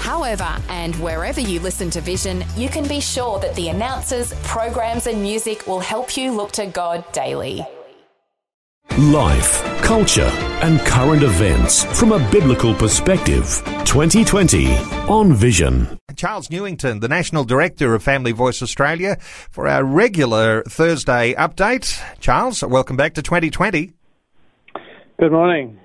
However, and wherever you listen to Vision, you can be sure that the announcers, programs, and music will help you look to God daily. Life, culture, and current events from a biblical perspective. 2020 on Vision. Charles Newington, the National Director of Family Voice Australia, for our regular Thursday update. Charles, welcome back to 2020. Good morning.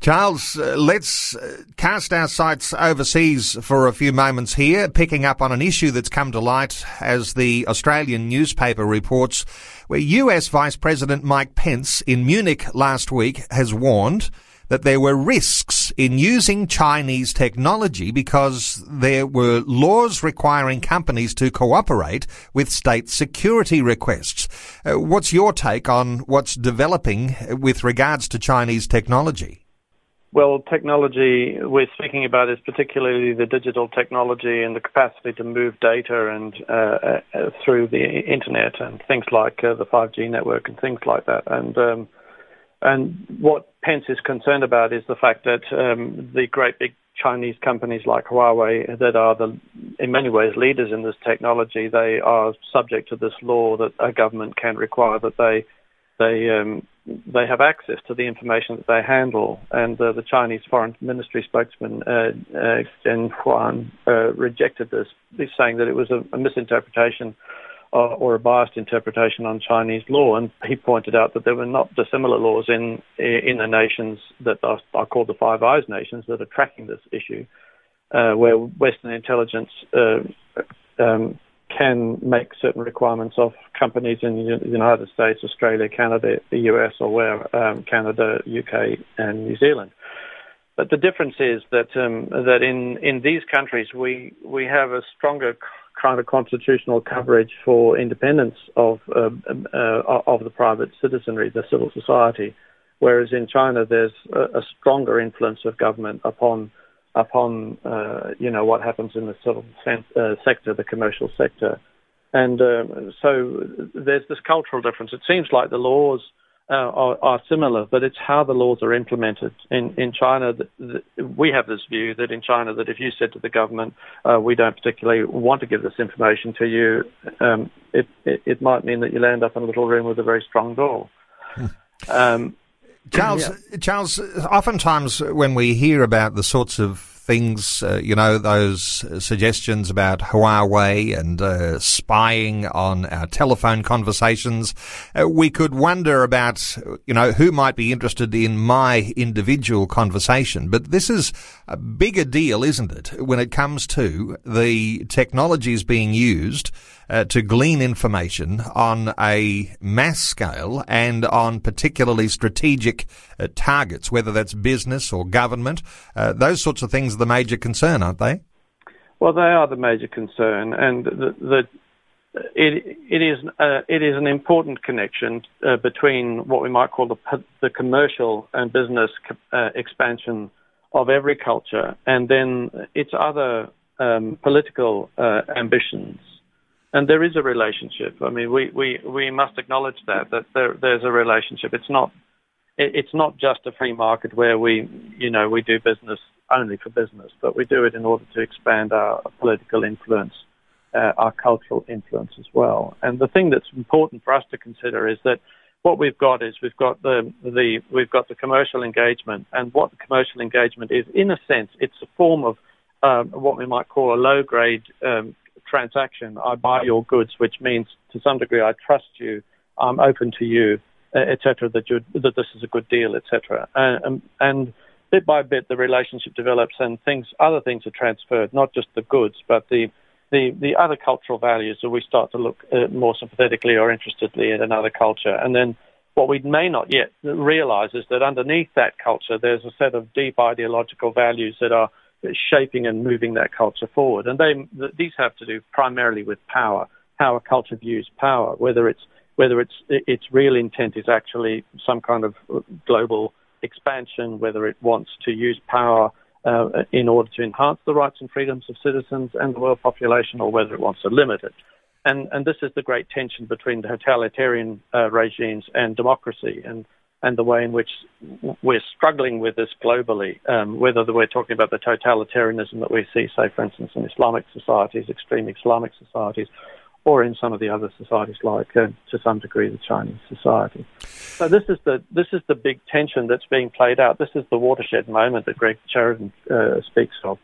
Charles, uh, let's uh, cast our sights overseas for a few moments here, picking up on an issue that's come to light as the Australian newspaper reports, where US Vice President Mike Pence in Munich last week has warned that there were risks in using Chinese technology because there were laws requiring companies to cooperate with state security requests. Uh, what's your take on what's developing with regards to Chinese technology? Well, technology we're speaking about is particularly the digital technology and the capacity to move data and uh, uh, through the internet and things like uh, the 5G network and things like that. And um, and what Pence is concerned about is the fact that um, the great big Chinese companies like Huawei, that are the in many ways leaders in this technology, they are subject to this law that a government can require that they they um, they have access to the information that they handle. And uh, the Chinese Foreign Ministry spokesman, uh, uh, Geng Shuang, uh, rejected this, saying that it was a, a misinterpretation uh, or a biased interpretation on Chinese law. And he pointed out that there were not dissimilar laws in in the nations that are, are called the Five Eyes nations that are tracking this issue, uh, where Western intelligence um, can make certain requirements of companies in the United States, Australia, Canada, the US, or where um, Canada, UK, and New Zealand. But the difference is that um, that in, in these countries we we have a stronger kind of constitutional coverage for independence of uh, uh, of the private citizenry, the civil society, whereas in China there's a, a stronger influence of government upon upon uh, you know what happens in the civil uh, sector, the commercial sector, and um, so there's this cultural difference. It seems like the laws uh, are, are, similar, but it's how the laws are implemented. In in China, the, the, we have this view that in China that if you said to the government, uh, we don't particularly want to give this information to you, um, it, it, it might mean that you land up in a little room with a very strong door. Hmm. Um, Charles, yeah. Charles, oftentimes when we hear about the sorts of things, uh, you know, those suggestions about Huawei and uh, spying on our telephone conversations, uh, we could wonder about, you know, who might be interested in my individual conversation. But this is a bigger deal, isn't it, when it comes to the technologies being used uh, to glean information on a mass scale and on particularly strategic uh, targets, whether that's business or government. Uh, those sorts of things are the major concern, aren't they? Well, they are the major concern, and the, the it, it is uh, it is an important connection uh, between what we might call the the commercial and business uh, expansion of every culture, and then its other um, political uh, ambitions. And there is a relationship. I mean, we, we, we must acknowledge that that there, there's a relationship. It's not it, it's not just a free market where we you know we do business only for business, but we do it in order to expand our political influence, uh, our cultural influence as well. And the thing that's important for us to consider is that what we've got is we've got the, the we've got the commercial engagement, and what the commercial engagement is, in a sense, it's a form of um, what we might call a low grade um, transaction. I buy your goods, which means to some degree I trust you, I'm open to you, etc. That you that this is a good deal, etc. And, and bit by bit the relationship develops, and things other things are transferred, not just the goods, but the the, the other cultural values, so we start to look uh, more sympathetically or interestedly at another culture. And then what we may not yet realize is that underneath that culture, there's a set of deep ideological values that are shaping and moving that culture forward. And they, these have to do primarily with power, how a culture views power, whether it's whether its its real intent is actually some kind of global expansion, whether it wants to use power uh, in order to enhance the rights and freedoms of citizens and the world population, or whether it wants to limit it. And, and this is the great tension between the totalitarian uh, regimes and democracy, and, and the way in which we're struggling with this globally, um, whether we're talking about the totalitarianism that we see, say, for instance, in Islamic societies, extreme Islamic societies, or in some of the other societies, like uh, to some degree the Chinese society. So this is the this is the big tension that's being played out. This is the watershed moment that Greg Sheridan uh, speaks of,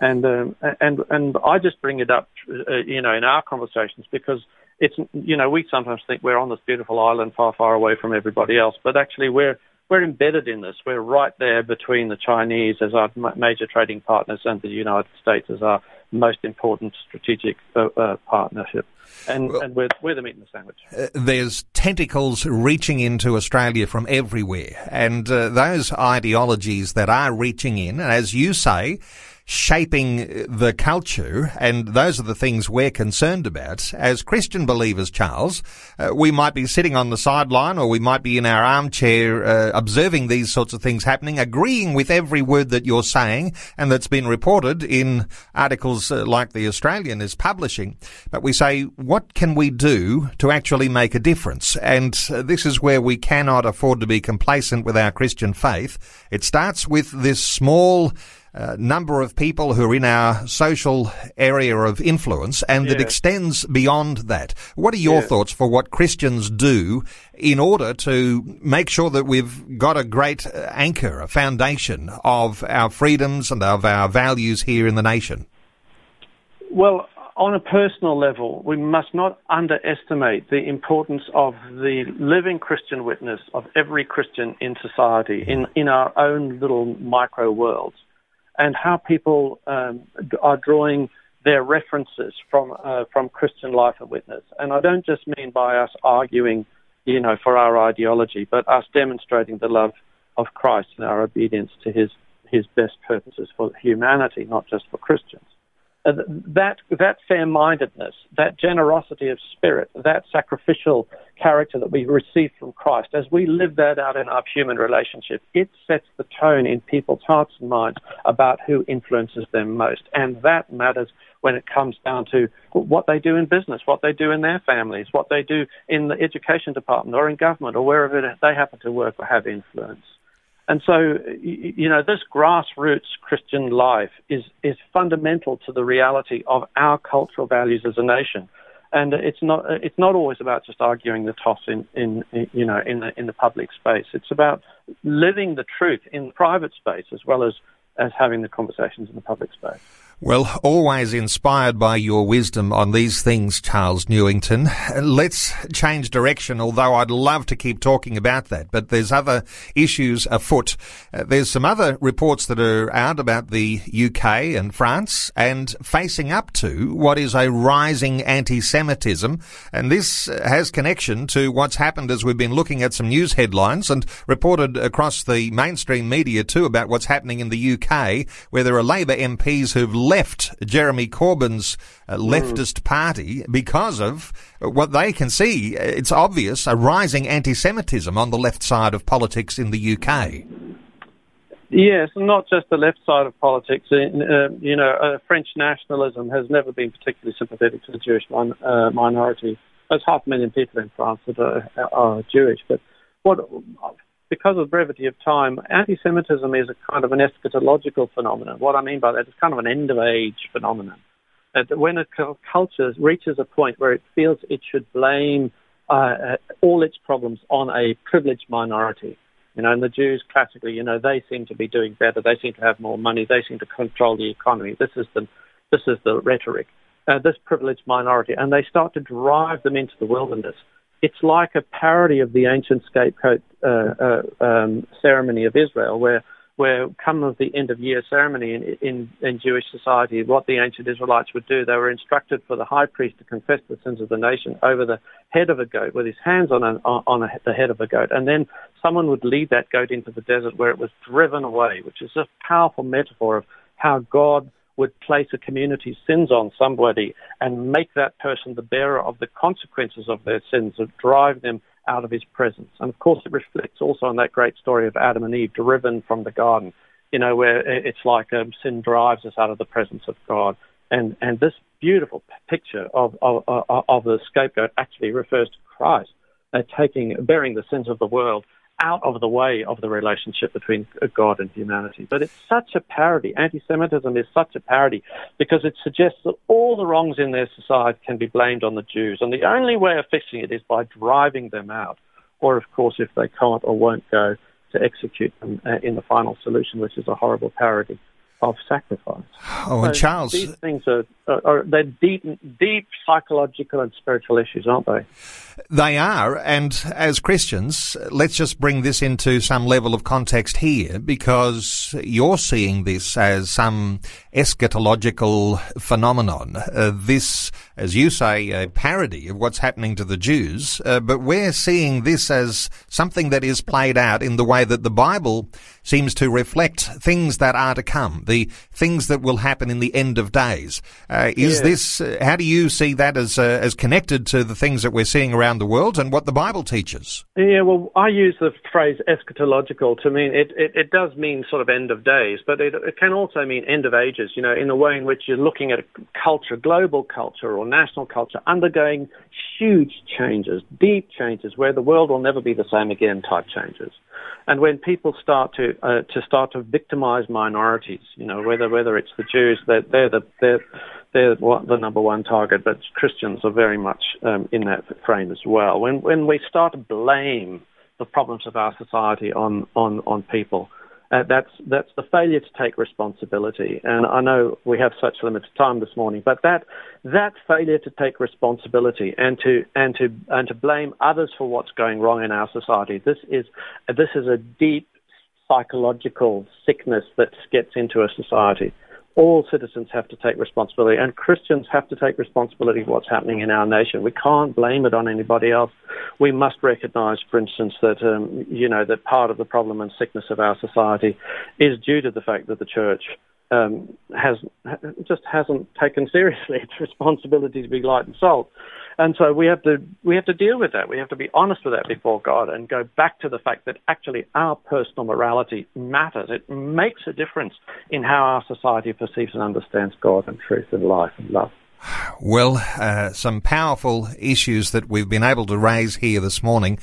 and um, and and I just bring it up, uh, you know, in our conversations because it's you know we sometimes think we're on this beautiful island far far away from everybody else, but actually we're we're embedded in this. We're right there between the Chinese as our major trading partners and the United States as our most important strategic uh, uh, partnership. And, well, and we're, we're the meat in the sandwich. Uh, there's tentacles reaching into Australia from everywhere. And uh, those ideologies that are reaching in, as you say, shaping the culture, and those are the things we're concerned about. As Christian believers, Charles, uh, we might be sitting on the sideline or we might be in our armchair uh, observing these sorts of things happening, agreeing with every word that you're saying and that's been reported in articles uh, like the Australian is publishing. But we say, what can we do to actually make a difference? And uh, this is where we cannot afford to be complacent with our Christian faith. It starts with this small uh, number of people who are in our social area of influence and that extends beyond that. What are your thoughts for what Christians do in order to make sure that we've got a great uh, anchor, a foundation of our freedoms and of our values here in the nation? Well, on a personal level, we must not underestimate the importance of the living Christian witness of every Christian in society, in, in our own little micro worlds and how people um, are drawing their references from uh, from Christian life and witness. And I don't just mean by us arguing, you know, for our ideology, but us demonstrating the love of Christ and our obedience to His His best purposes for humanity, not just for Christians. Uh, that that fair-mindedness, that generosity of spirit, that sacrificial character that we receive from Christ, as we live that out in our human relationship, it sets the tone in people's hearts and minds about who influences them most, and that matters when it comes down to what they do in business, what they do in their families, what they do in the education department or in government or wherever they happen to work or have influence. And so, you know, this grassroots Christian life is, is fundamental to the reality of our cultural values as a nation. And it's not, it's not always about just arguing the toss in, in, you know, in the, in the public space. It's about living the truth in the private space as well as, as having the conversations in the public space. Well, always inspired by your wisdom on these things, Charles Newington. Let's change direction, although I'd love to keep talking about that, but there's other issues afoot. Uh, there's some other reports that are out about the UK and France and facing up to what is a rising anti-Semitism. And this has connection to what's happened as we've been looking at some news headlines and reported across the mainstream media too about what's happening in the UK, where there are Labour MPs who've left Jeremy Corbyn's uh, leftist mm. party because of what they can see. It's obvious a rising anti-Semitism on the left side of politics in the UK. Yes, not just the left side of politics. Uh, you know, uh, French nationalism has never been particularly sympathetic to the Jewish min- uh, minority. There's half a million people in France that are, are Jewish, but what because of brevity of time, anti-Semitism is a kind of an eschatological phenomenon. What I mean by that is kind of an end-of-age phenomenon. That when a culture reaches a point where it feels it should blame uh, uh, all its problems on a privileged minority, you know, and the Jews classically, you know, they seem to be doing better. They seem to have more money. They seem to control the economy. This is the, this is the rhetoric. Uh, this privileged minority, and they start to drive them into the wilderness it's like a parody of the ancient scapegoat uh, uh, um, ceremony of Israel, where where come of the end of year ceremony in, in, in Jewish society, what the ancient Israelites would do, they were instructed for the high priest to confess the sins of the nation over the head of a goat with his hands on, an, on a, the head of a goat. And then someone would lead that goat into the desert where it was driven away, which is a powerful metaphor of how God would place a community's sins on somebody and make that person the bearer of the consequences of their sins, and drive them out of his presence. And of course, it reflects also on that great story of Adam and Eve driven from the garden, you know, where it's like um, sin drives us out of the presence of God. And, and this beautiful picture of, of, of the scapegoat actually refers to Christ uh, taking, bearing the sins of the world out of the way of the relationship between God and humanity. But it's such a parody. Anti Semitism is such a parody because it suggests that all the wrongs in their society can be blamed on the Jews. And the only way of fixing it is by driving them out. Or, of course, if they can't or won't go, to execute them uh, in the final solution, which is a horrible parody of sacrifice. Oh, and so Charles, these things are, are, are, they're deep, deep psychological and spiritual issues, aren't they? They are, and as Christians, let's just bring this into some level of context here, because you're seeing this as some eschatological phenomenon. Uh, this, as you say, a parody of what's happening to the Jews, uh, but we're seeing this as something that is played out in the way that the Bible seems to reflect things that are to come, the things that will happen in the end of days. Uh, is yeah. this? Uh, how do you see that as uh, as connected to the things that we're seeing around the world and what the Bible teaches? Yeah, well, I use the phrase eschatological to mean it. It, it does mean sort of end of days, but it, it can also mean end of ages. You know, in the way in which you're looking at a culture, global culture or national culture, undergoing huge changes, deep changes, where the world will never be the same again. Type changes. And when people start to uh, to start to victimize minorities, you know, whether whether it's the Jews, they're, they're the they're they're the number one target, but Christians are very much um, in that frame as well. When when we start to blame the problems of our society on on on people, uh, that's that's the failure to take responsibility. And I know we have such limited time this morning, but that that failure to take responsibility and to and to and to blame others for what's going wrong in our society. This is this is a deep psychological sickness that gets into a society all citizens have to take responsibility, and Christians have to take responsibility for what's happening in our nation. We can't blame it on anybody else. We must recognise, for instance, that um, you know that part of the problem and sickness of our society is due to the fact that the church um, has just hasn't taken seriously its responsibility to be light and salt. And so we have to we have to deal with that. We have to be honest with that before God and go back to the fact that actually our personal morality matters. It makes a difference in how our society perceives and understands God and truth and life and love. Well, uh, some powerful issues that we've been able to raise here this morning.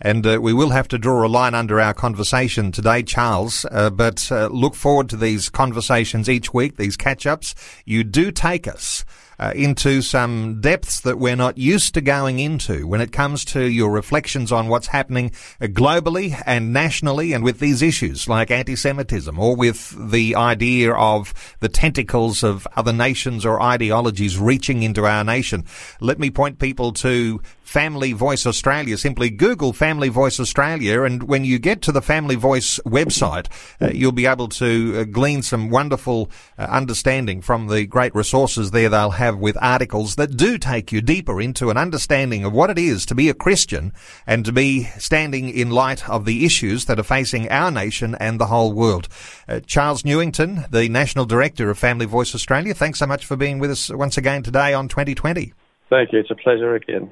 And uh, we will have to draw a line under our conversation today, Charles. Uh, but uh, look forward to these conversations each week, these catch ups. You do take us uh, into some depths that we're not used to going into when it comes to your reflections on what's happening globally and nationally and with these issues like anti-Semitism or with the idea of the tentacles of other nations or ideologies reaching into our nation. Let me point people to Family Voice Australia. Simply Google Family Voice Australia, and when you get to the Family Voice website, uh, you'll be able to uh, glean some wonderful uh, understanding from the great resources there they'll have with articles that do take you deeper into an understanding of what it is to be a Christian and to be standing in light of the issues that are facing our nation and the whole world. Uh, Charles Newington, the National Director of Family Voice Australia, thanks so much for being with us once again today on 2020. Thank you. It's a pleasure again.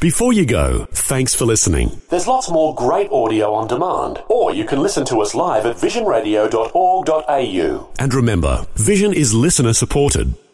Before you go, thanks for listening. There's lots more great audio on demand, or you can listen to us live at visionradio.org.au. And remember, Vision is listener supported.